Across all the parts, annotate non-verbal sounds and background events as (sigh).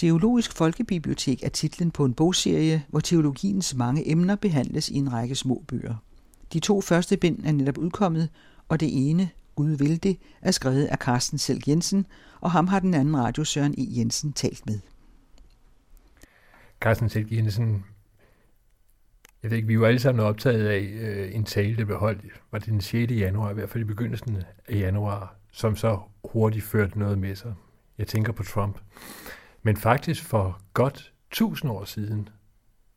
Teologisk Folkebibliotek er titlen på en bogserie, hvor teologiens mange emner behandles i en række små bøger. De to første bind er netop udkommet, og det ene, Gud vil det, er skrevet af Carsten Selk Jensen, og ham har den anden radio Søren E. Jensen talt med. Carsten Selk Jensen, jeg ved ikke, vi var alle sammen optaget af øh, en tale, der blev holdt, var det den 6. januar, i hvert fald i begyndelsen af januar, som så hurtigt førte noget med sig. Jeg tænker på Trump. Men faktisk for godt tusind år siden,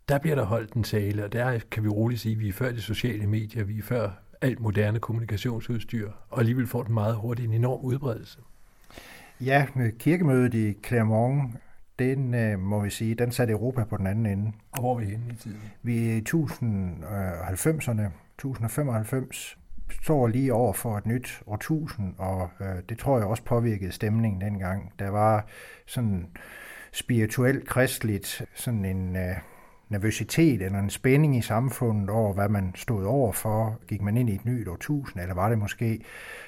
der bliver der holdt en tale, og der kan vi roligt sige, at vi er før de sociale medier, vi er før alt moderne kommunikationsudstyr, og alligevel får den meget hurtigt en enorm udbredelse. Ja, kirkemødet i Clermont, den øh, må vi sige, den satte Europa på den anden ende. Og hvor er vi henne i tiden? Vi er i 1090'erne, 1095, står lige over for et nyt årtusind, og øh, det tror jeg også påvirkede stemningen dengang. Der var sådan spirituelt, kristligt, sådan en øh, nervøsitet eller en spænding i samfundet over, hvad man stod over for. Gik man ind i et nyt årtusind, eller var det måske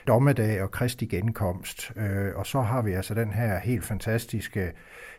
dommedag og kristi genkomst? Øh, og så har vi altså den her helt fantastiske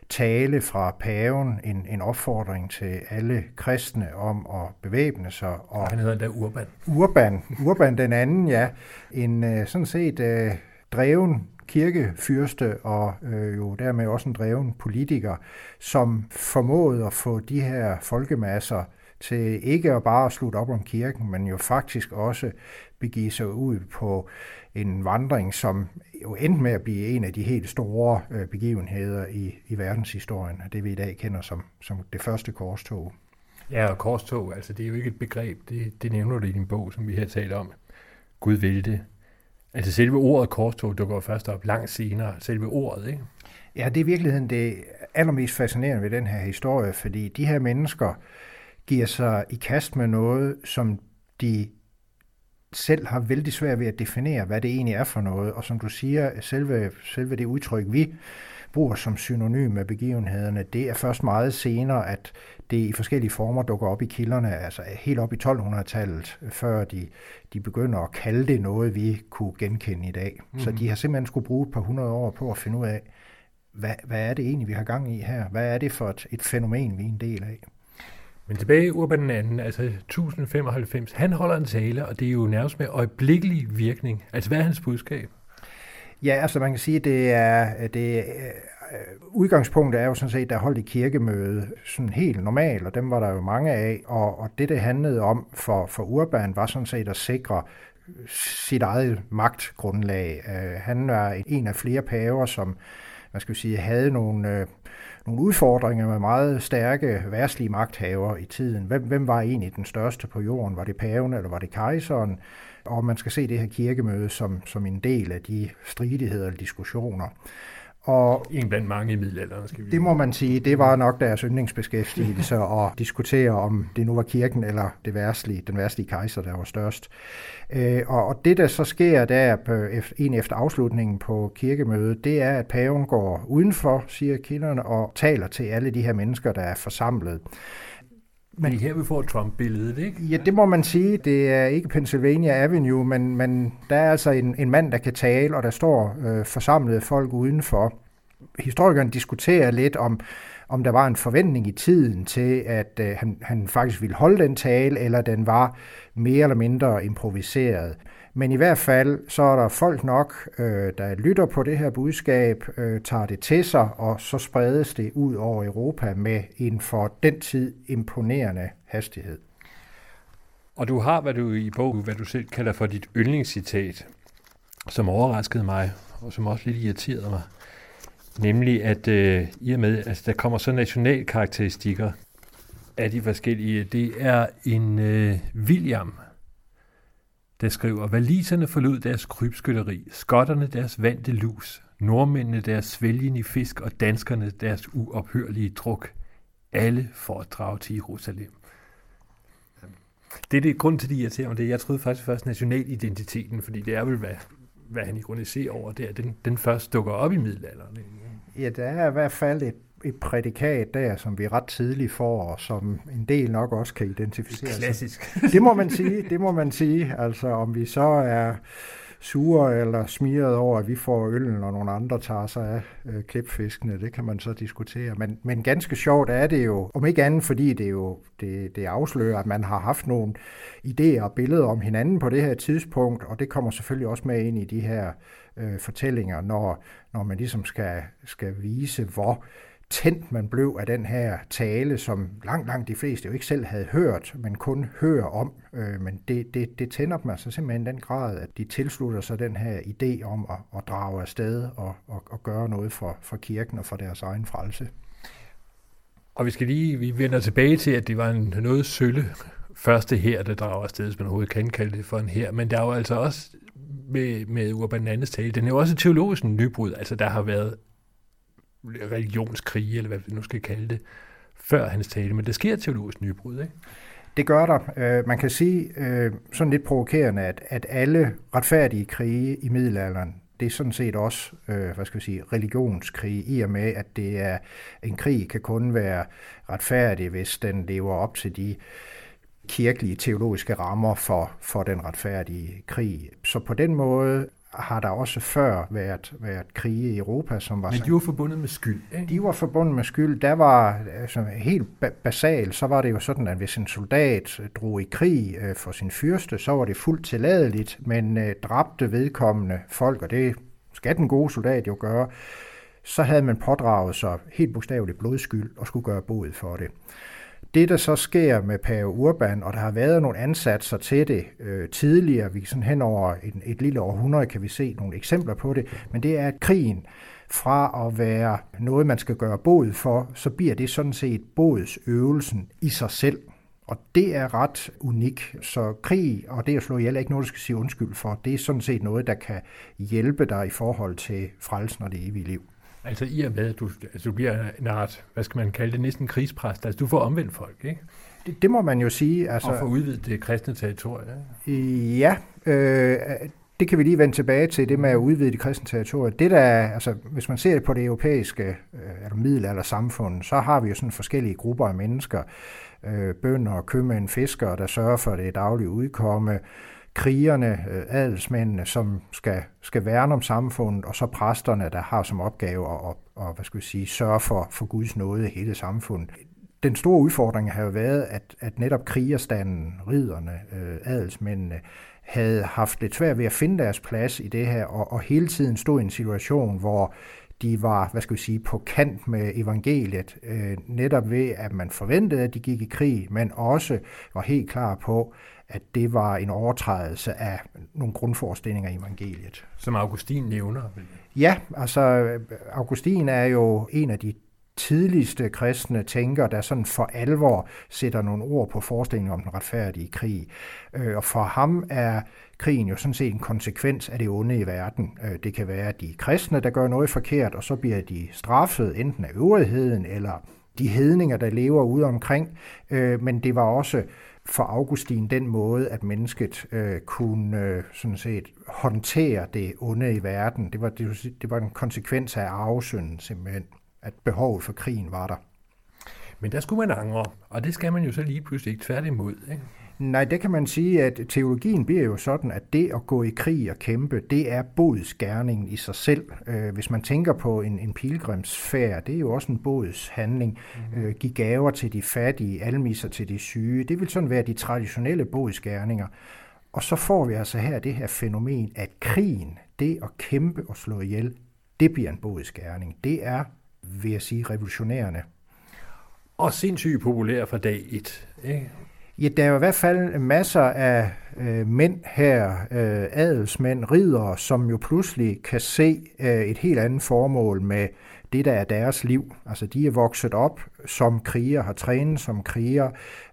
tale fra paven, en, en opfordring til alle kristne om at bevæbne sig. Og Han hedder da Urban. Urban, Urban den anden, ja. En øh, sådan set øh, dreven kirkefyrste og øh, jo dermed også en dreven politiker, som formåede at få de her folkemasser til ikke at bare slutte op om kirken, men jo faktisk også begive sig ud på en vandring, som jo endte med at blive en af de helt store øh, begivenheder i, i verdenshistorien, det vi i dag kender som, som det første korstog. Ja, og korstog, altså det er jo ikke et begreb, det, det nævner du i din bog, som vi her taler om. Gud vil det. Altså selve ordet korstog dukker først op langt senere, selve ordet, ikke? Ja, det er i virkeligheden det allermest fascinerende ved den her historie, fordi de her mennesker giver sig i kast med noget, som de selv har vældig svært ved at definere, hvad det egentlig er for noget. Og som du siger, selve, selve det udtryk, vi bruger som synonym med begivenhederne, det er først meget senere, at det i forskellige former dukker op i kilderne, altså helt op i 1200-tallet, før de, de begynder at kalde det noget, vi kunne genkende i dag. Mm. Så de har simpelthen skulle bruge et par hundrede år på at finde ud af, hvad, hvad er det egentlig, vi har gang i her? Hvad er det for et, et fænomen, vi er en del af? Men tilbage i Urban anden, altså 1095, han holder en tale, og det er jo nærmest med øjeblikkelig virkning. Altså hvad er hans budskab? Ja, altså man kan sige, det er, det er udgangspunktet er jo sådan set, der holdt i kirkemøde sådan helt normalt, og dem var der jo mange af, og, og det, det handlede om for, for Urban, var sådan set at sikre sit eget magtgrundlag. Uh, han var en af flere paver, som man skal sige, havde nogle, øh, nogle udfordringer med meget stærke værtslige magthaver i tiden. Hvem, hvem var egentlig den største på jorden? Var det paven, eller var det kejseren? Og man skal se det her kirkemøde som, som en del af de stridigheder og diskussioner. Og en blandt mange i middelalderen, skal vi Det må man sige. Det var nok deres yndlingsbeskæftigelse (laughs) at diskutere, om det nu var kirken eller det værstlige, den værstlige kejser, der var størst. Øh, og det, der så sker der en efter afslutningen på kirkemødet, det er, at paven går udenfor, siger kilderne, og taler til alle de her mennesker, der er forsamlet. Men her vi får Trump-billedet, ikke? Ja, det må man sige. Det er ikke Pennsylvania Avenue, men, men der er altså en, en mand, der kan tale, og der står øh, forsamlede folk udenfor. Historikeren diskuterer lidt om, om der var en forventning i tiden til, at øh, han, han faktisk ville holde den tale, eller den var mere eller mindre improviseret. Men i hvert fald, så er der folk nok, øh, der lytter på det her budskab, øh, tager det til sig, og så spredes det ud over Europa med en for den tid imponerende hastighed. Og du har, hvad du i bogen, hvad du selv kalder for dit yndlingscitat, som overraskede mig, og som også lidt irriterede mig. Nemlig, at øh, i og med, at altså, der kommer så nationalkarakteristikker af de forskellige, det er en øh, William, der skriver, Valiserne forlod deres krybskytteri, skotterne deres vante lus, nordmændene deres svælgende fisk og danskerne deres uophørlige druk. Alle for at drage til Jerusalem. Det er det grund til, det irriterer mig. Det. Jeg troede faktisk først nationalidentiteten, fordi det er vel, hvad, hvad han ironiserer over der. Den, den først dukker op i middelalderen. Ja, der er i hvert fald et et prædikat der, som vi ret tidligt får, og som en del nok også kan identificere Klassisk. (laughs) Det må man sige, det må man sige. Altså om vi så er sure eller smiret over, at vi får øllen, og nogle andre tager sig af øh, klipfiskene. Det kan man så diskutere. Men, men ganske sjovt er det jo, om ikke andet, fordi det jo det, det afslører, at man har haft nogle idéer og billeder om hinanden på det her tidspunkt, og det kommer selvfølgelig også med ind i de her øh, fortællinger, når, når man ligesom skal, skal vise, hvor tændt man blev af den her tale, som langt, langt de fleste jo ikke selv havde hørt, men kun hører om. Øh, men det, det, det tænder dem altså simpelthen den grad, at de tilslutter sig den her idé om at, at drage afsted og, og, og gøre noget for, for kirken og for deres egen frelse. Og vi skal lige, vi vender tilbage til, at det var en noget sølle første her, der drager afsted, hvis man overhovedet kan kalde det for en her. Men der er jo altså også med, med Urban Andes tale, den er jo også teologisk nybrud. Altså der har været religionskrige, eller hvad vi nu skal kalde det, før hans tale, men der sker teologisk nybrud, ikke? Det gør der. Øh, man kan sige øh, sådan lidt provokerende, at, at alle retfærdige krige i middelalderen, det er sådan set også, øh, hvad skal vi sige, religionskrige, i og med, at det er, en krig kan kun være retfærdig, hvis den lever op til de kirkelige teologiske rammer for, for den retfærdige krig. Så på den måde har der også før været, været krige i Europa, som var... Men de var forbundet med skyld, ikke? De var forbundet med skyld. Der var altså, helt basalt, så var det jo sådan, at hvis en soldat drog i krig øh, for sin fyrste, så var det fuldt tilladeligt, men øh, dræbte vedkommende folk, og det skal den gode soldat jo gøre, så havde man pådraget sig helt bogstaveligt blodskyld og skulle gøre bod for det. Det, der så sker med Pave Urban, og der har været nogle ansatser til det øh, tidligere, vi sådan hen over et, et lille århundrede kan vi se nogle eksempler på det, men det er, at krigen fra at være noget, man skal gøre bod for, så bliver det sådan set bådsøvelsen i sig selv. Og det er ret unik. Så krig og det at slå ihjel er ikke noget, du skal sige undskyld for. Det er sådan set noget, der kan hjælpe dig i forhold til frelsen og det evige liv. Altså i og med, at du, altså, du bliver en art, hvad skal man kalde det, næsten krigspræst. Altså du får omvendt folk, ikke? Det, det må man jo sige. Altså, og få udvidet det kristne territorie. Ja, øh, det kan vi lige vende tilbage til, det med at udvide det kristne territorie. Det der, altså, hvis man ser det på det europæiske øh, eller middelalder samfund, så har vi jo sådan forskellige grupper af mennesker, øh, bønder, købmænd, fiskere, der sørger for det daglige udkomme, krigerne, øh, adelsmændene, som skal, skal værne om samfundet, og så præsterne, der har som opgave at, at, at hvad skal vi sige, sørge for, for Guds nåde i hele samfundet. Den store udfordring har jo været, at, at netop krigerstanden, riderne, øh, adelsmændene, havde haft lidt svært ved at finde deres plads i det her, og, og hele tiden stod i en situation, hvor de var, hvad skal vi sige, på kant med evangeliet, øh, netop ved, at man forventede, at de gik i krig, men også var helt klar på, at det var en overtrædelse af nogle grundforestillinger i evangeliet. Som Augustin nævner? Ja, altså Augustin er jo en af de tidligste kristne tænker, der sådan for alvor sætter nogle ord på forestillingen om den retfærdige krig. Øh, og for ham er krigen jo sådan set en konsekvens af det onde i verden. Øh, det kan være de kristne, der gør noget forkert, og så bliver de straffet enten af øvrigheden eller de hedninger, der lever ude omkring. Øh, men det var også for Augustin den måde, at mennesket øh, kunne øh, sådan set håndtere det onde i verden. Det var, det, det var en konsekvens af arvesynden simpelthen, at behovet for krigen var der. Men der skulle man angre, og det skal man jo så lige pludselig ikke tværtimod. Ikke? Nej, det kan man sige, at teologien bliver jo sådan, at det at gå i krig og kæmpe, det er bodsgærningen i sig selv. Øh, hvis man tænker på en, en pilgrimsfærd, det er jo også en bodshandling. Mm. Øh, give gaver til de fattige, almisser til de syge, det vil sådan være de traditionelle bodsgærninger. Og så får vi altså her det her fænomen, at krigen, det at kæmpe og slå ihjel, det bliver en bodsgærning. Det er, vil jeg sige, revolutionerende. Og sindssygt populær fra dag et. Ikke? Ja, der er jo i hvert fald masser af øh, mænd her, øh, adelsmænd, ridere, som jo pludselig kan se øh, et helt andet formål med det, der er deres liv. Altså, de er vokset op som kriger, har trænet som kriger,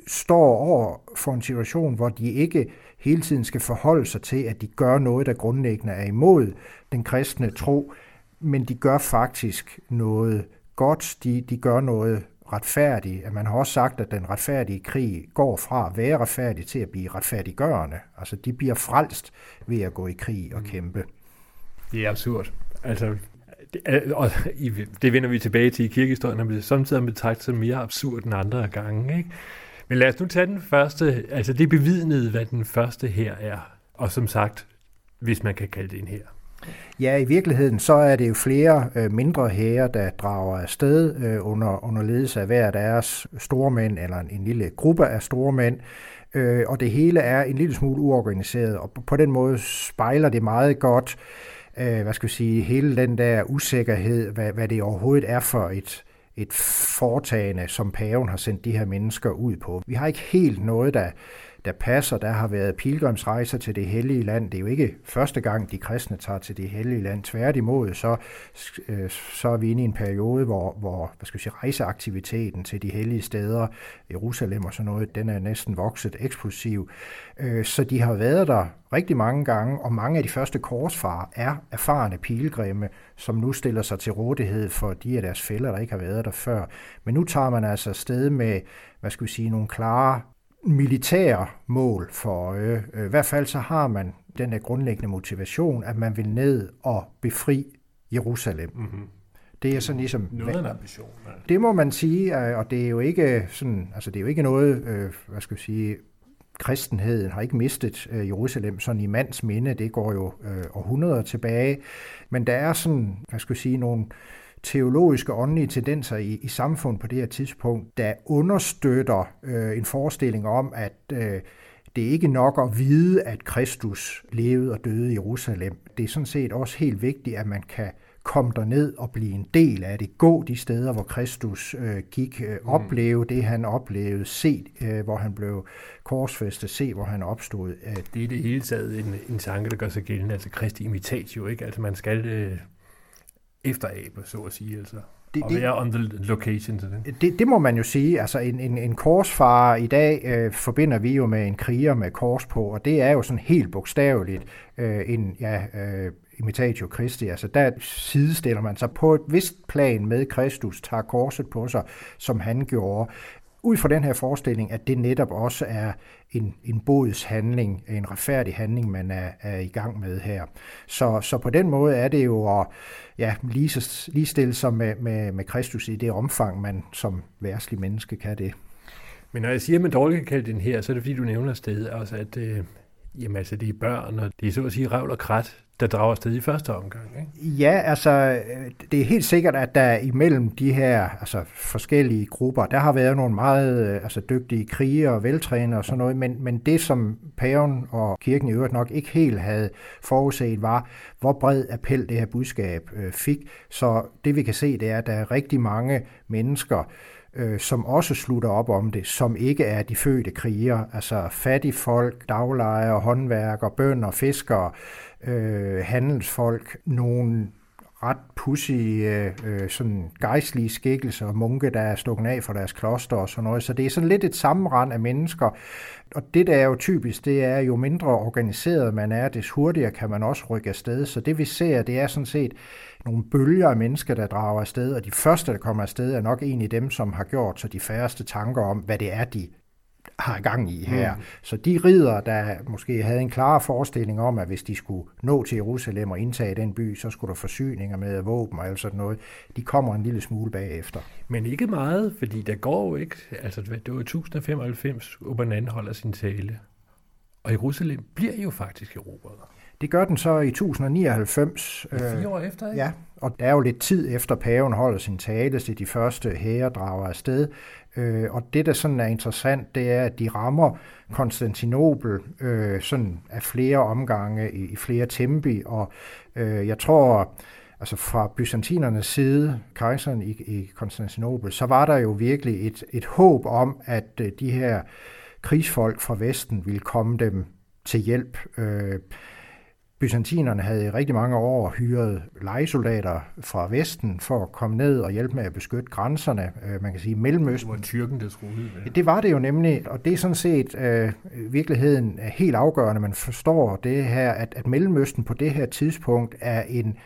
står over for en situation, hvor de ikke hele tiden skal forholde sig til, at de gør noget, der grundlæggende er imod den kristne tro, men de gør faktisk noget godt, de, de gør noget retfærdig. Man har også sagt, at den retfærdige krig går fra at være retfærdig til at blive retfærdiggørende. Altså, de bliver frelst ved at gå i krig og mm. kæmpe. Det er absurd. Altså, det, og det vender vi tilbage til i kirkehistorien, når vi samtidig betragtet som mere absurd end andre gange. Ikke? Men lad os nu tage den første, altså det bevidnede, hvad den første her er. Og som sagt, hvis man kan kalde det en her. Ja, i virkeligheden så er det jo flere øh, mindre hære, der drager afsted øh, under, under ledelse af hver deres stormænd eller en, en lille gruppe af stormænd. øh, og det hele er en lille smule uorganiseret, og på den måde spejler det meget godt, øh, hvad skal vi sige, hele den der usikkerhed, hvad, hvad det overhovedet er for et, et foretagende, som paven har sendt de her mennesker ud på. Vi har ikke helt noget, der der passer. Der har været pilgrimsrejser til det hellige land. Det er jo ikke første gang, de kristne tager til det hellige land. Tværtimod, så, øh, så er vi inde i en periode, hvor, hvor hvad skal jeg sige, rejseaktiviteten til de hellige steder, Jerusalem og sådan noget, den er næsten vokset eksplosiv. Øh, så de har været der rigtig mange gange, og mange af de første korsfarer er erfarne pilgrimme, som nu stiller sig til rådighed for de af deres fælder, der ikke har været der før. Men nu tager man altså sted med, hvad skal vi sige, nogle klare militære mål for øje. Øh, I hvert fald så har man den der grundlæggende motivation, at man vil ned og befri Jerusalem. Mm-hmm. Det er sådan ligesom... Noget en ambition. Altså. Det må man sige, øh, og det er jo ikke sådan, altså det er jo ikke noget, øh, hvad skal jeg sige, kristenheden har ikke mistet Jerusalem sådan i mands minde, det går jo århundreder tilbage, men der er sådan, hvad skal jeg sige, nogle teologiske åndelige tendenser i, i samfundet på det her tidspunkt, der understøtter øh, en forestilling om, at øh, det er ikke nok at vide, at Kristus levede og døde i Jerusalem. Det er sådan set også helt vigtigt, at man kan komme derned og blive en del af det. Gå de steder, hvor Kristus øh, gik. Øh, mm. opleve det, han oplevede. Se, øh, hvor han blev korsfæstet. Se, hvor han opstod. Øh. Det er det hele taget en, en tanke, der gør sig gældende. Altså Kristi imitatio, ikke? Altså man skal... Øh efterabe, så at sige. Altså. Det, og være on the location til det. det. Det må man jo sige. Altså en, en, en korsfar i dag øh, forbinder vi jo med en kriger med kors på, og det er jo sådan helt bogstaveligt øh, en ja, øh, imitatio Christi. Altså der sidestiller man sig på et vist plan med Kristus, tager korset på sig, som han gjorde ud fra den her forestilling, at det netop også er en, en bodshandling, en retfærdig handling, man er, er i gang med her. Så, så på den måde er det jo at ja, lige, lige sig med, med, med Kristus i det omfang, man som værtslig menneske kan det. Men når jeg siger, at man dårligt kan kalde den her, så er det fordi, du nævner stedet også, at øh, jamen, altså, det er børn, og det er så at sige revl og krat, der drager sted i første omgang. Ikke? Ja, altså øh, det er helt sikkert, at der imellem de her altså, forskellige grupper, der har været nogle meget øh, altså, dygtige krigere og veltrænede og sådan noget, men, men det som paven og kirken i øvrigt nok ikke helt havde forudset var, hvor bred appel det her budskab øh, fik. Så det vi kan se, det er, at der er rigtig mange mennesker, øh, som også slutter op om det, som ikke er de fødte krigere, altså fattige folk, daglejere, håndværkere, bønder, fiskere, øh, handelsfolk, nogle ret pussy øh, øh, sådan gejstlige skikkelser og munke, der er stukket af fra deres kloster og sådan noget. Så det er sådan lidt et sammenrend af mennesker. Og det, der er jo typisk, det er, jo mindre organiseret man er, des hurtigere kan man også rykke afsted. Så det vi ser, det er sådan set nogle bølger af mennesker, der drager afsted, og de første, der kommer afsted, er nok egentlig dem, som har gjort sig de færreste tanker om, hvad det er, de har gang i her. Mm. Så de ridder, der måske havde en klar forestilling om, at hvis de skulle nå til Jerusalem og indtage den by, så skulle der forsyninger med våben og alt sådan noget. De kommer en lille smule bagefter. Men ikke meget, fordi der går jo ikke, altså det var 1095, Urban holder sin tale. Og Jerusalem bliver jo faktisk erobret. Det gør den så i 1099. Fire øh, år efter, ikke? Ja, og der er jo lidt tid efter paven holder sin tale, så de første hære drager afsted. Øh, og det, der sådan er interessant, det er, at de rammer Konstantinopel øh, sådan af flere omgange i, i flere tempi, og øh, jeg tror, altså fra byzantinernes side, kejseren i, i Konstantinopel, så var der jo virkelig et, et håb om, at øh, de her krigsfolk fra Vesten ville komme dem til hjælp. Øh, Byzantinerne havde i rigtig mange år hyret legesoldater fra Vesten for at komme ned og hjælpe med at beskytte grænserne. Øh, man kan sige Mellemøsten. Det var tyrken, der troede det. Det var det jo nemlig, og det er sådan set øh, virkeligheden er helt afgørende. Man forstår det her, at, at Mellemøsten på det her tidspunkt er en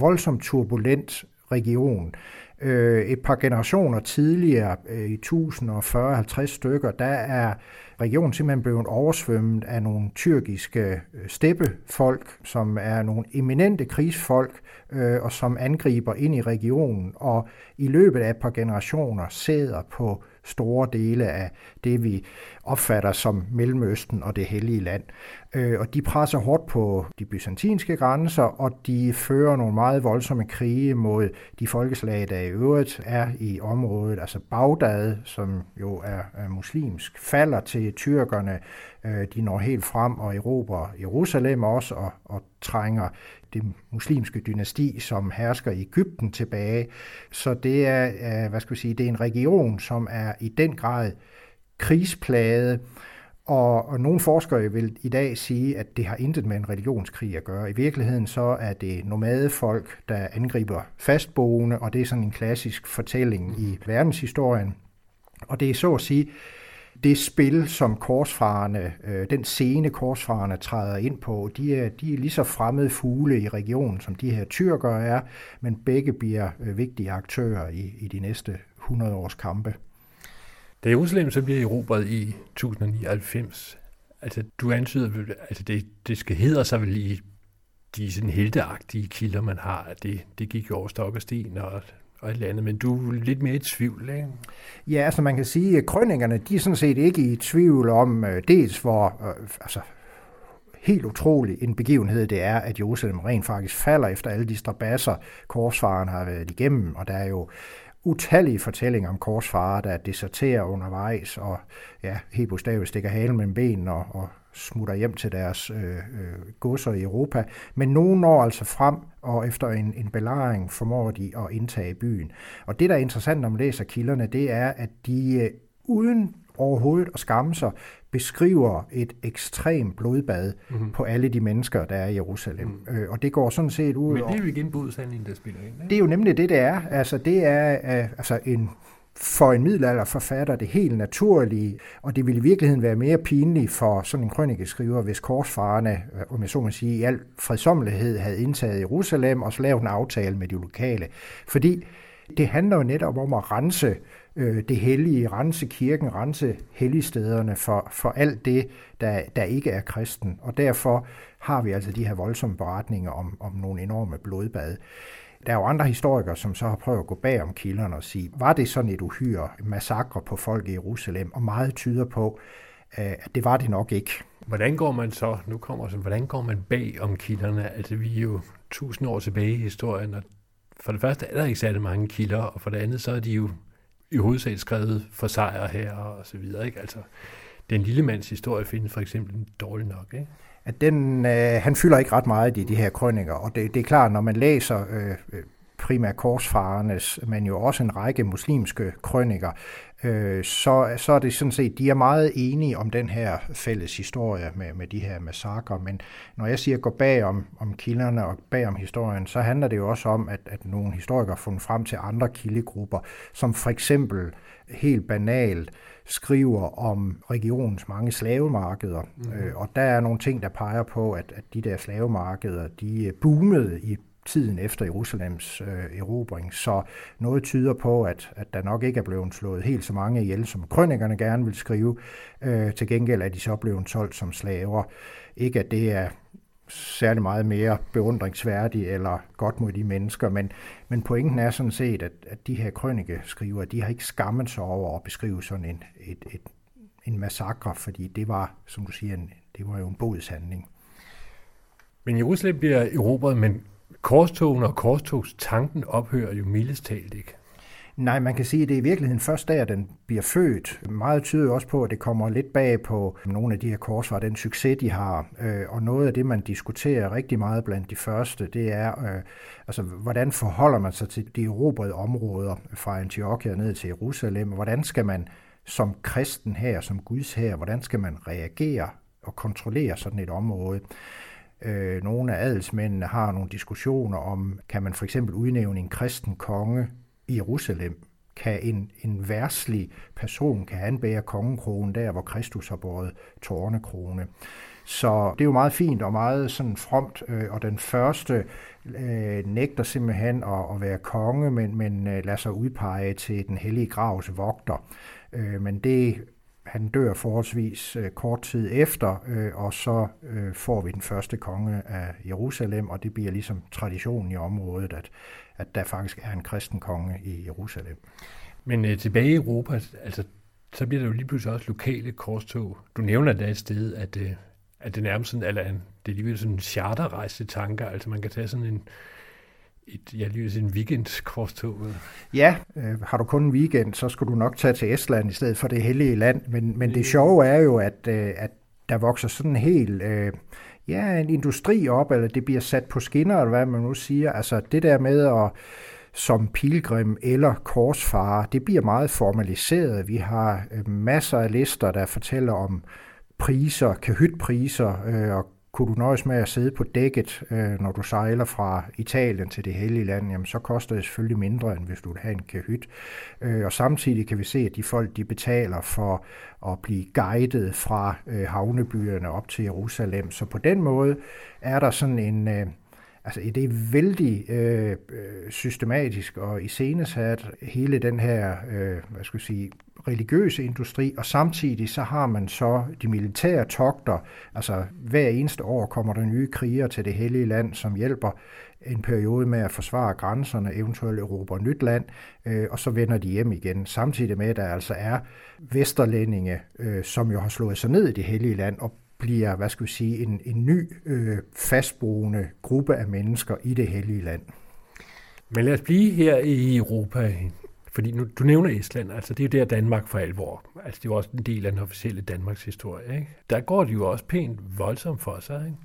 voldsomt turbulent region. Øh, et par generationer tidligere, øh, i 1040-50 stykker, der er regionen simpelthen blevet oversvømmet af nogle tyrkiske øh, steppefolk, som er nogle eminente krigsfolk, øh, og som angriber ind i regionen, og i løbet af et par generationer sidder på store dele af det, vi opfatter som Mellemøsten og det hellige land. Og de presser hårdt på de byzantinske grænser, og de fører nogle meget voldsomme krige mod de folkeslag, der i øvrigt er i området. Altså Bagdad, som jo er, er muslimsk, falder til tyrkerne. Øh, de når helt frem og erobrer Jerusalem også, og, og trænger det muslimske dynasti, som hersker i Ægypten tilbage. Så det er, øh, hvad skal vi sige, det er en region, som er i den grad krigsplade, og, og nogle forskere vil i dag sige, at det har intet med en religionskrig at gøre. I virkeligheden så er det nomadefolk, der angriber fastboende, og det er sådan en klassisk fortælling i verdenshistorien. Og det er så at sige det spil, som korsfarerne, øh, den scene korsfarerne træder ind på, de er, de er lige så fremmede fugle i regionen, som de her tyrkere er, men begge bliver øh, vigtige aktører i, i de næste 100 års kampe. Da Jerusalem så bliver erobret i 1099, altså du antyder, altså det, det skal hedder sig vel i de sådan helteagtige kilder, man har, at det, det gik jo over stok og sten, og og et eller andet, men du er lidt mere i tvivl, ikke? Ja, altså man kan sige, at krønningerne, de er sådan set ikke i tvivl om, øh, dels hvor, øh, altså helt utrolig en begivenhed det er, at Jerusalem rent faktisk falder efter alle de strabasser, korsfaren har været igennem, og der er jo utallige fortællinger om korsfarer, der deserterer undervejs, og ja, helt bogstaveligt stikker halen mellem benen og, og smutter hjem til deres øh, øh, godser i Europa. Men nogen når altså frem, og efter en, en belejring formår de at indtage byen. Og det, der er interessant, når man læser kilderne, det er, at de øh, uden overhovedet at skamme sig, beskriver et ekstremt blodbad mm-hmm. på alle de mennesker, der er i Jerusalem. Mm. Øh, og det går sådan set ud Men det er jo igen budsandningen, der spiller ind. Ikke? Det er jo nemlig det, det er. Altså, det er uh, altså en for en middelalderforfatter det helt naturlige, og det ville i virkeligheden være mere pinligt for sådan en krønikeskriver, hvis korsfarerne, øh, om jeg så må sige, i al fredsommelighed havde indtaget Jerusalem og så lavet en aftale med de lokale. Fordi det handler jo netop om at rense øh, det hellige, rense kirken, rense helligstederne for, for alt det, der, der ikke er kristen. Og derfor har vi altså de her voldsomme beretninger om, om nogle enorme blodbad. Der er jo andre historikere, som så har prøvet at gå bag om kilderne og sige, var det sådan et uhyre massakre på folk i Jerusalem? Og meget tyder på, øh, at det var det nok ikke. Hvordan går man så, nu kommer så, hvordan går man bag om kilderne? Altså vi er jo tusind år tilbage i historien, og for det første er der ikke særlig mange kilder, og for det andet så er de jo i hovedsag skrevet for sejr her og så videre. Ikke? Altså, den lille mands historie findes for eksempel dårlig nok. Ikke? At den, øh, han fylder ikke ret meget i de her krønninger, og det, det er klart, når man læser øh, øh primært korsfarernes, men jo også en række muslimske krøniker, øh, så, så er det sådan set, de er meget enige om den her fælles historie med, med de her massakre, men når jeg siger gå bag om, om kilderne og bag om historien, så handler det jo også om, at, at nogle historikere har fundet frem til andre kildegrupper, som for eksempel helt banalt skriver om regionens mange slavemarkeder, mm. øh, og der er nogle ting, der peger på, at, at de der slavemarkeder, de boomede i tiden efter Jerusalems øh, erobring. Så noget tyder på, at, at der nok ikke er blevet slået helt så mange ihjel, som krønikerne gerne vil skrive. Øh, til gengæld er de så blevet solgt som slaver. Ikke at det er særlig meget mere beundringsværdigt eller godt mod de mennesker, men, men pointen er sådan set, at, at de her krønikeskriver, de har ikke skammet sig over at beskrive sådan en, et, et, en massakre, fordi det var, som du siger, en, det var jo en bodshandling. Men Jerusalem bliver erobret, men korstogen og korstogstanken ophører jo mildest talt ikke. Nej, man kan sige, at det er i virkeligheden først der, den bliver født. Meget tyder også på, at det kommer lidt bag på nogle af de her korsvar, den succes, de har. Øh, og noget af det, man diskuterer rigtig meget blandt de første, det er, øh, altså, hvordan forholder man sig til de erobrede områder fra Antiochia ned til Jerusalem? Hvordan skal man som kristen her, som Guds her, hvordan skal man reagere og kontrollere sådan et område? Øh, nogle af adelsmændene har nogle diskussioner om, kan man for eksempel udnævne en kristen konge i Jerusalem? Kan en, en værslig person, kan han bære kongekronen der, hvor Kristus har båret tårnekrone? Så det er jo meget fint og meget sådan fromt, øh, og den første øh, nægter simpelthen at, at være konge, men, men øh, lader sig udpege til den hellige gravs vogter. Øh, men det han dør forholdsvis øh, kort tid efter, øh, og så øh, får vi den første konge af Jerusalem, og det bliver ligesom traditionen i området, at, at der faktisk er en kristen konge i Jerusalem. Men øh, tilbage i Europa, altså, så bliver der jo lige pludselig også lokale korstog. Du nævner da et sted, at, øh, at det nærmest sådan, eller det er lige sådan en charterrejse tanker, altså man kan tage sådan en, et, jeg lige en weekendkorstog. Ja, øh, har du kun en weekend, så skal du nok tage til Estland i stedet for det hellige land. Men, men det sjove er jo, at, øh, at der vokser sådan en helt... Øh, ja, en industri op, eller det bliver sat på skinner, eller hvad man nu siger. Altså det der med at som pilgrim eller korsfarer, det bliver meget formaliseret. Vi har øh, masser af lister, der fortæller om priser, kahytpriser øh, og kunne du nøjes med at sidde på dækket, øh, når du sejler fra Italien til det hellige land, jamen så koster det selvfølgelig mindre, end hvis du vil have en kahyt. Øh, og samtidig kan vi se, at de folk, de betaler for at blive guidet fra øh, havnebyerne op til Jerusalem. Så på den måde er der sådan en... Øh, Altså, det er vældig øh, øh, systematisk og iscenesat hele den her, øh, hvad skal jeg sige, religiøse industri, og samtidig så har man så de militære togter, altså hver eneste år kommer der nye kriger til det hellige land, som hjælper en periode med at forsvare grænserne, eventuelt Europa og nyt land, øh, og så vender de hjem igen. Samtidig med, at der altså er vesterlændinge, øh, som jo har slået sig ned i det hellige land og bliver, hvad skal vi sige, en, en ny øh, fastboende gruppe af mennesker i det hellige land. Men lad os blive her i Europa fordi nu, du nævner Estland, altså det er jo der Danmark for alvor. Altså det er jo også en del af den officielle Danmarks historie. Ikke? Der går det jo også pænt voldsomt for sig. Ikke?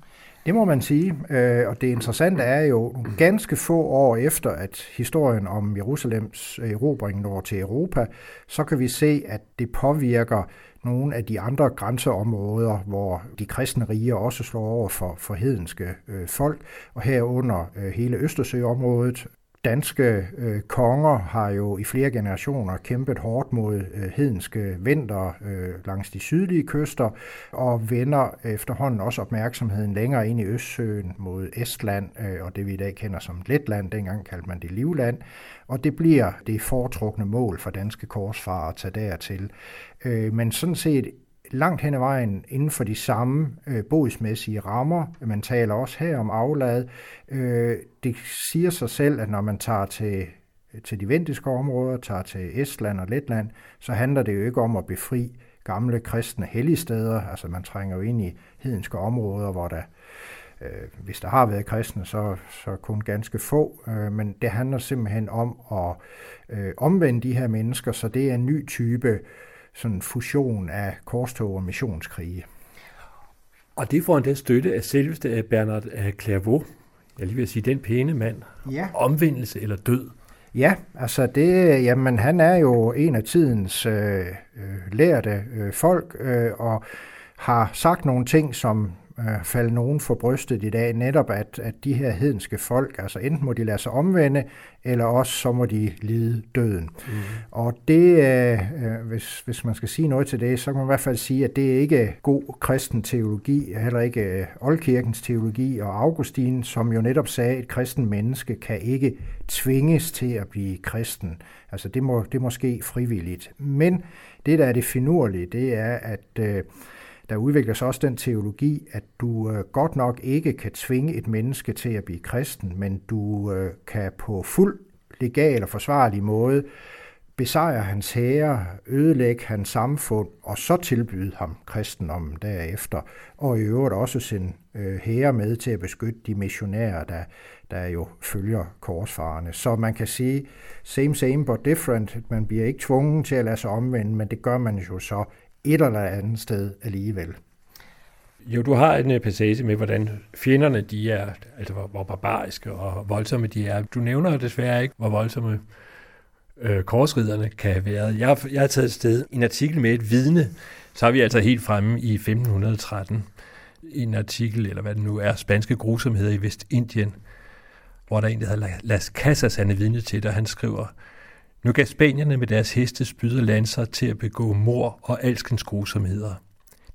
Det må man sige, øh, og det interessante er jo ganske få år efter, at historien om Jerusalems erobring når til Europa, så kan vi se, at det påvirker nogle af de andre grænseområder, hvor de kristne riger også slår over for, for hedenske øh, folk, og herunder øh, hele Østersøområdet, danske øh, konger har jo i flere generationer kæmpet hårdt mod øh, hedenske vinter øh, langs de sydlige kyster, og vender efterhånden også opmærksomheden længere ind i Østsøen mod Estland, øh, og det vi i dag kender som Letland, dengang kaldte man det Livland, og det bliver det foretrukne mål for danske korsfarer at tage dertil. Øh, men sådan set langt hen ad vejen inden for de samme øh, bodsmæssige rammer. Man taler også her om aflad. Øh, det siger sig selv, at når man tager til, til de vendiske områder, tager til Estland og Letland, så handler det jo ikke om at befri gamle kristne helligsteder. Altså man trænger jo ind i hedenske områder, hvor der, øh, hvis der har været kristne, så, så kun ganske få. Øh, men det handler simpelthen om at øh, omvende de her mennesker, så det er en ny type sådan fusion af korstog og missionskrige. Og det får en del støtte af selveste Bernard Clairvaux, jeg lige vil sige, den pæne mand. Ja. Omvendelse eller død. Ja, altså det, jamen han er jo en af tidens øh, øh, lærte øh, folk, øh, og har sagt nogle ting, som øh, falde nogen for brystet i dag, netop at, at de her hedenske folk, altså enten må de lade sig omvende, eller også så må de lide døden. Mm. Og det, øh, øh, hvis, hvis man skal sige noget til det, så kan man i hvert fald sige, at det er ikke god kristen teologi, heller ikke øh, oldkirkens teologi og Augustin, som jo netop sagde, at et kristen menneske kan ikke tvinges til at blive kristen. Altså det må, det må ske frivilligt. Men det, der er det finurlige, det er, at øh, der udvikler sig også den teologi, at du øh, godt nok ikke kan tvinge et menneske til at blive kristen, men du øh, kan på fuld legal og forsvarlig måde besejre hans herre, ødelægge hans samfund, og så tilbyde ham kristendommen derefter, og i øvrigt også sende øh, herre med til at beskytte de missionærer, der, der jo følger korsfarerne. Så man kan sige, same same but different, man bliver ikke tvunget til at lade sig omvende, men det gør man jo så et eller andet sted alligevel. Jo, du har en øh, passage med, hvordan fjenderne de er, altså hvor, hvor barbariske og voldsomme de er. Du nævner desværre ikke, hvor voldsomme øh, korsriderne kan have været. Jeg, jeg har taget et sted en artikel med et vidne, så er vi altså helt fremme i 1513. En artikel, eller hvad det nu er, spanske grusomheder i Vestindien, hvor der er en, der hedder Las Casas, han er vidne til det, og han skriver, nu gav spanierne med deres heste spyd og lanser til at begå mor og alskens grusomheder.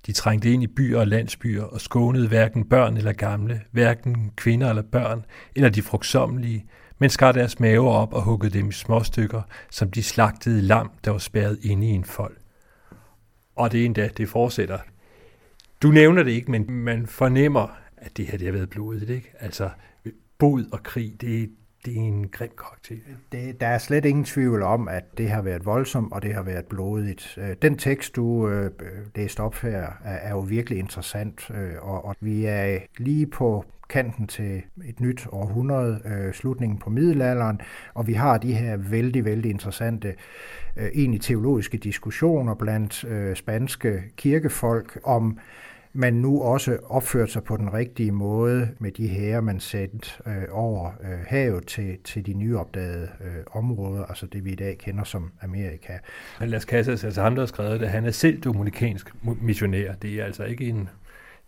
De trængte ind i byer og landsbyer og skånede hverken børn eller gamle, hverken kvinder eller børn, eller de frugtsommelige, men skar deres maver op og huggede dem i små stykker, som de slagtede lam, der var spærret inde i en fold. Og det er endda, det fortsætter. Du nævner det ikke, men man fornemmer, at det her det har været blodigt. ikke? Altså, bod og krig, det, det er en grim karakter. Det, der er slet ingen tvivl om, at det har været voldsomt, og det har været blodigt. Øh, den tekst, du øh, læste op her, er, er jo virkelig interessant, øh, og, og vi er lige på kanten til et nyt århundrede, øh, slutningen på middelalderen, og vi har de her vældig, vældig interessante øh, egentlig teologiske diskussioner blandt øh, spanske kirkefolk om man nu også opført sig på den rigtige måde med de her, man sendte øh, over øh, havet til, til de nyopdagede øh, områder, altså det vi i dag kender som Amerika. Men Las Casas, altså ham, der har skrevet det, han er selv dominikansk missionær. Det er altså ikke en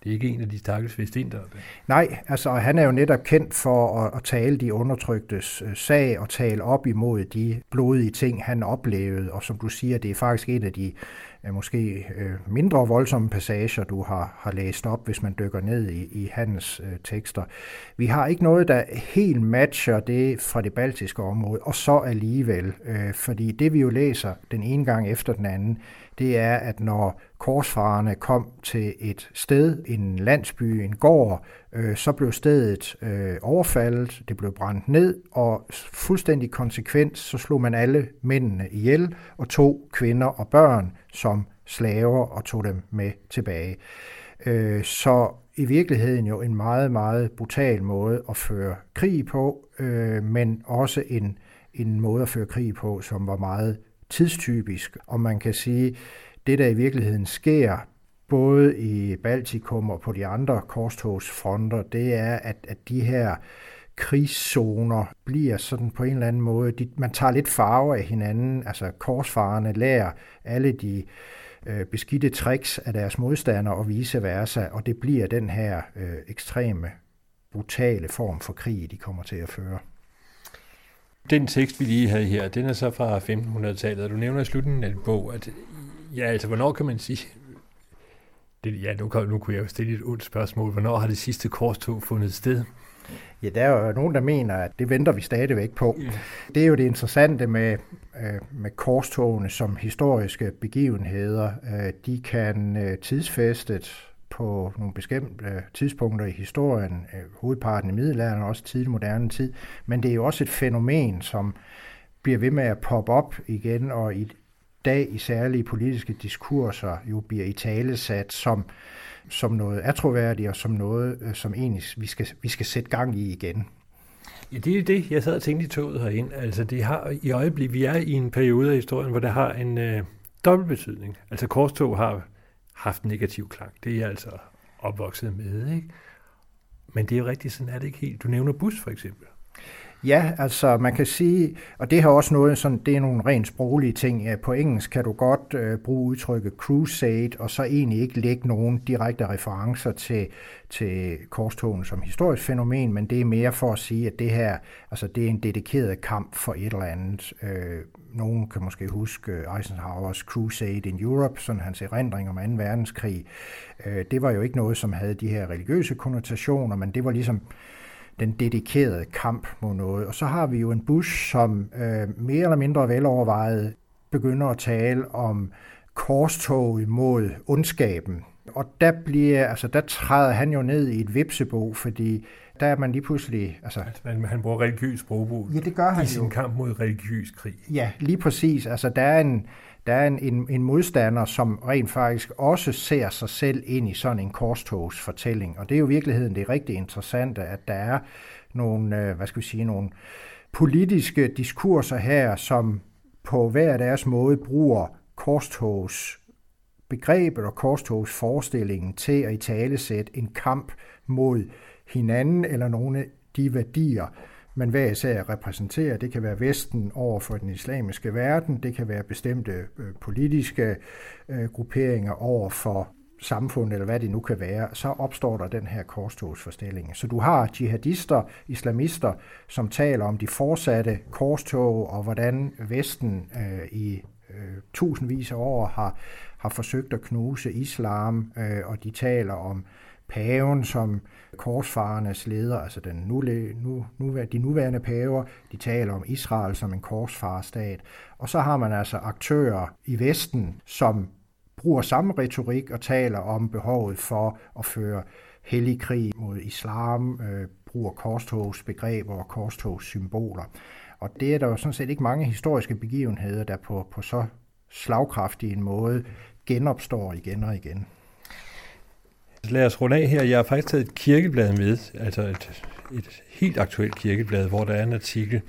det er ikke en af de stakkels vestinter. Nej, altså han er jo netop kendt for at, at tale de undertryktes øh, sag og tale op imod de blodige ting, han oplevede. Og som du siger, det er faktisk en af de måske øh, mindre voldsomme passager, du har, har læst op, hvis man dykker ned i, i hans øh, tekster. Vi har ikke noget, der helt matcher det fra det baltiske område, og så alligevel, øh, fordi det vi jo læser den ene gang efter den anden, det er, at når korsfarerne kom til et sted, en landsby, en gård, øh, så blev stedet øh, overfaldet, det blev brændt ned, og fuldstændig konsekvens, så slog man alle mændene ihjel, og tog kvinder og børn som slaver og tog dem med tilbage. Øh, så i virkeligheden jo en meget, meget brutal måde at føre krig på, øh, men også en, en måde at føre krig på, som var meget tidstypisk. Og man kan sige, det der i virkeligheden sker, både i Baltikum og på de andre korstogsfronter, det er, at, at de her krigszoner bliver sådan på en eller anden måde, de, man tager lidt farve af hinanden, altså korsfarerne lærer alle de øh, beskidte tricks af deres modstandere og vice versa, og det bliver den her øh, ekstreme, brutale form for krig, de kommer til at føre. Den tekst, vi lige havde her, den er så fra 1500-tallet, og du nævner i slutningen af din bog, at ja, altså, hvornår kan man sige, det, ja, nu, kan, nu kunne jeg jo stille et ondt spørgsmål, hvornår har det sidste korstog fundet sted? Ja, der er jo nogen, der mener, at det venter vi stadigvæk på. Ja. Det er jo det interessante med, øh, med korstogene som historiske begivenheder. Øh, de kan øh, tidsfæstet på nogle bestemte tidspunkter i historien, hovedparten i middelalderen og også tidlig moderne tid, men det er jo også et fænomen, som bliver ved med at poppe op igen, og i dag i særlige politiske diskurser jo bliver i tale sat som, som noget atroværdigt og som noget, øh, som egentlig vi skal, vi skal sætte gang i igen. Ja, det er det, jeg sad og tænkte i toget herind. Altså, det har i øjeblik, vi er i en periode af historien, hvor det har en øh, dobbelt betydning. Altså, korstog har haft negativ klang. Det er jeg altså opvokset med, ikke? Men det er jo rigtigt, sådan er det ikke helt. Du nævner bus, for eksempel. Ja, altså man kan sige, og det har også noget, sådan, det er nogle rent sproglige ting. På engelsk kan du godt øh, bruge udtrykket crusade, og så egentlig ikke lægge nogen direkte referencer til, til korstogen som historisk fænomen, men det er mere for at sige, at det her, altså det er en dedikeret kamp for et eller andet. Øh, nogen kan måske huske øh, Eisenhowers Crusade in Europe, sådan hans erindring om 2. verdenskrig. Øh, det var jo ikke noget, som havde de her religiøse konnotationer, men det var ligesom den dedikerede kamp mod noget. Og så har vi jo en Bush, som øh, mere eller mindre velovervejet begynder at tale om korstog imod ondskaben. Og der, bliver, altså, der træder han jo ned i et vipsebo, fordi der er man lige pludselig... Altså, altså han bruger religiøs sprogbrug ja, det gør han i sin jo. kamp mod religiøs krig. Ja, lige præcis. Altså, der er en, der er en, en, en modstander, som rent faktisk også ser sig selv ind i sådan en korstogsfortælling. Og det er jo i virkeligheden det rigtig interessante, at der er nogle, øh, hvad skal vi sige, nogle politiske diskurser her, som på hver deres måde bruger korstogs begrebet og korstogsforestillingen til at i tale sætte en kamp mod hinanden eller nogle af de værdier, man hver især repræsenterer. Det kan være Vesten over for den islamiske verden, det kan være bestemte øh, politiske øh, grupperinger over for samfund, eller hvad det nu kan være, så opstår der den her korstogsforstilling. Så du har jihadister, islamister, som taler om de fortsatte korstog, og hvordan Vesten øh, i øh, tusindvis af år har, har forsøgt at knuse islam, øh, og de taler om paven som korsfarernes leder, altså den nu, nu, nu, de nuværende paver, de taler om Israel som en korsfarerstat. Og så har man altså aktører i Vesten, som bruger samme retorik og taler om behovet for at føre hellig krig mod islam, øh, bruger korstogsbegreber og korstogssymboler. Og det er der jo sådan set ikke mange historiske begivenheder, der på, på så slagkraftig en måde genopstår igen og igen. Lad os runde af her. Jeg har faktisk taget et kirkeblad med, altså et, et helt aktuelt kirkeblad, hvor der er en artikel.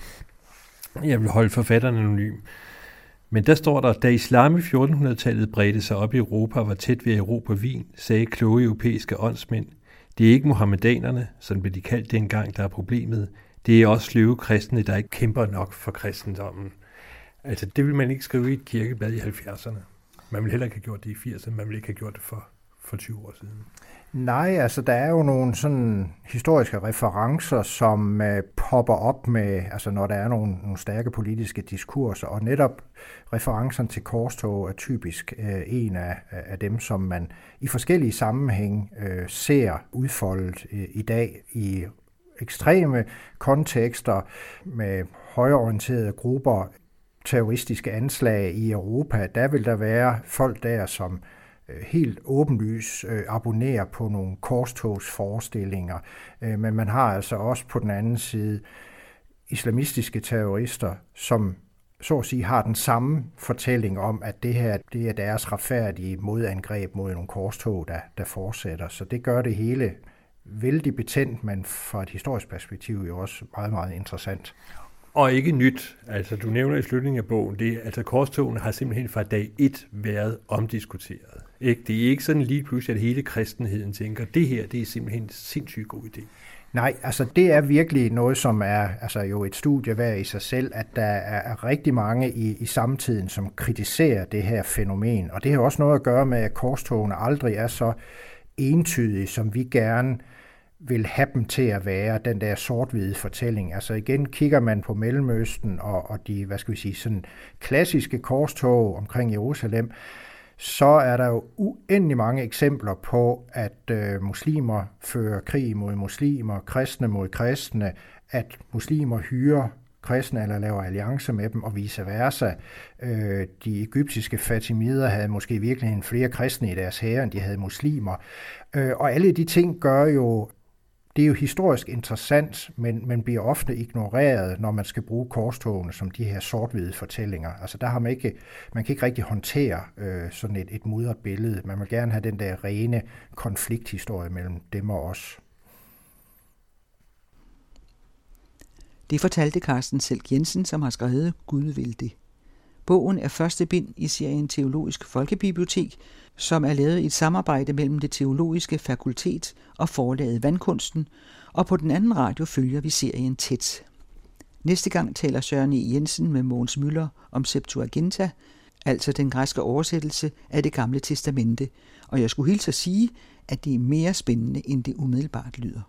Jeg vil holde forfatteren anonym. Men der står der, da islam i 1400-tallet bredte sig op i Europa og var tæt ved Europa Vin, sagde kloge europæiske åndsmænd, det er ikke muhammedanerne, som blev de kaldt dengang, der er problemet. Det er også sløve kristne, der ikke kæmper nok for kristendommen. Altså, det vil man ikke skrive i et kirkeblad i 70'erne. Man ville heller ikke have gjort det i 80'erne, man ville ikke have gjort det for, for 20 år siden. Nej, altså der er jo nogle sådan historiske referencer, som øh, popper op med, altså når der er nogle, nogle stærke politiske diskurser, og netop referencen til korstog er typisk øh, en af, af dem, som man i forskellige sammenhæng øh, ser udfoldet øh, i dag i ekstreme kontekster med højorienterede grupper, terroristiske anslag i Europa. Der vil der være folk der, som Øh, helt åbenlyst øh, abonnerer på nogle korstogsforestillinger. Øh, men man har altså også på den anden side islamistiske terrorister, som så at sige har den samme fortælling om, at det her det er deres retfærdige modangreb mod nogle korstog, der, der fortsætter. Så det gør det hele vældig betændt, men fra et historisk perspektiv jo også meget, meget interessant. Og ikke nyt. Altså, du nævner i slutningen af bogen, det, altså korstogene har simpelthen fra dag et været omdiskuteret. Ikke? Det er ikke sådan lige pludselig, at hele kristenheden tænker, det her det er simpelthen en sindssygt god idé. Nej, altså det er virkelig noget, som er altså jo et studie værd i sig selv, at der er rigtig mange i, i samtiden, som kritiserer det her fænomen. Og det har også noget at gøre med, at korstogene aldrig er så entydige, som vi gerne vil have dem til at være, den der sort-hvide fortælling. Altså igen kigger man på Mellemøsten og, og de, hvad skal vi sige, sådan klassiske korstog omkring Jerusalem, så er der jo uendelig mange eksempler på, at øh, muslimer fører krig mod muslimer, kristne mod kristne, at muslimer hyrer kristne eller laver alliance med dem og vice versa. Øh, de egyptiske fatimider havde måske virkelig flere kristne i deres hære, end de havde muslimer. Øh, og alle de ting gør jo, det er jo historisk interessant, men, man bliver ofte ignoreret, når man skal bruge korstogene som de her sort-hvide fortællinger. Altså der har man ikke, man kan ikke rigtig håndtere øh, sådan et, et mudret billede. Man vil gerne have den der rene konflikthistorie mellem dem og os. Det fortalte Carsten Selk Jensen, som har skrevet Gud vil det. Bogen er første bind i serien Teologisk Folkebibliotek, som er lavet i et samarbejde mellem det teologiske fakultet og forlaget Vandkunsten, og på den anden radio følger vi serien tæt. Næste gang taler Søren E. Jensen med Mogens Møller om Septuaginta, altså den græske oversættelse af det gamle testamente, og jeg skulle hilse at sige, at det er mere spændende, end det umiddelbart lyder.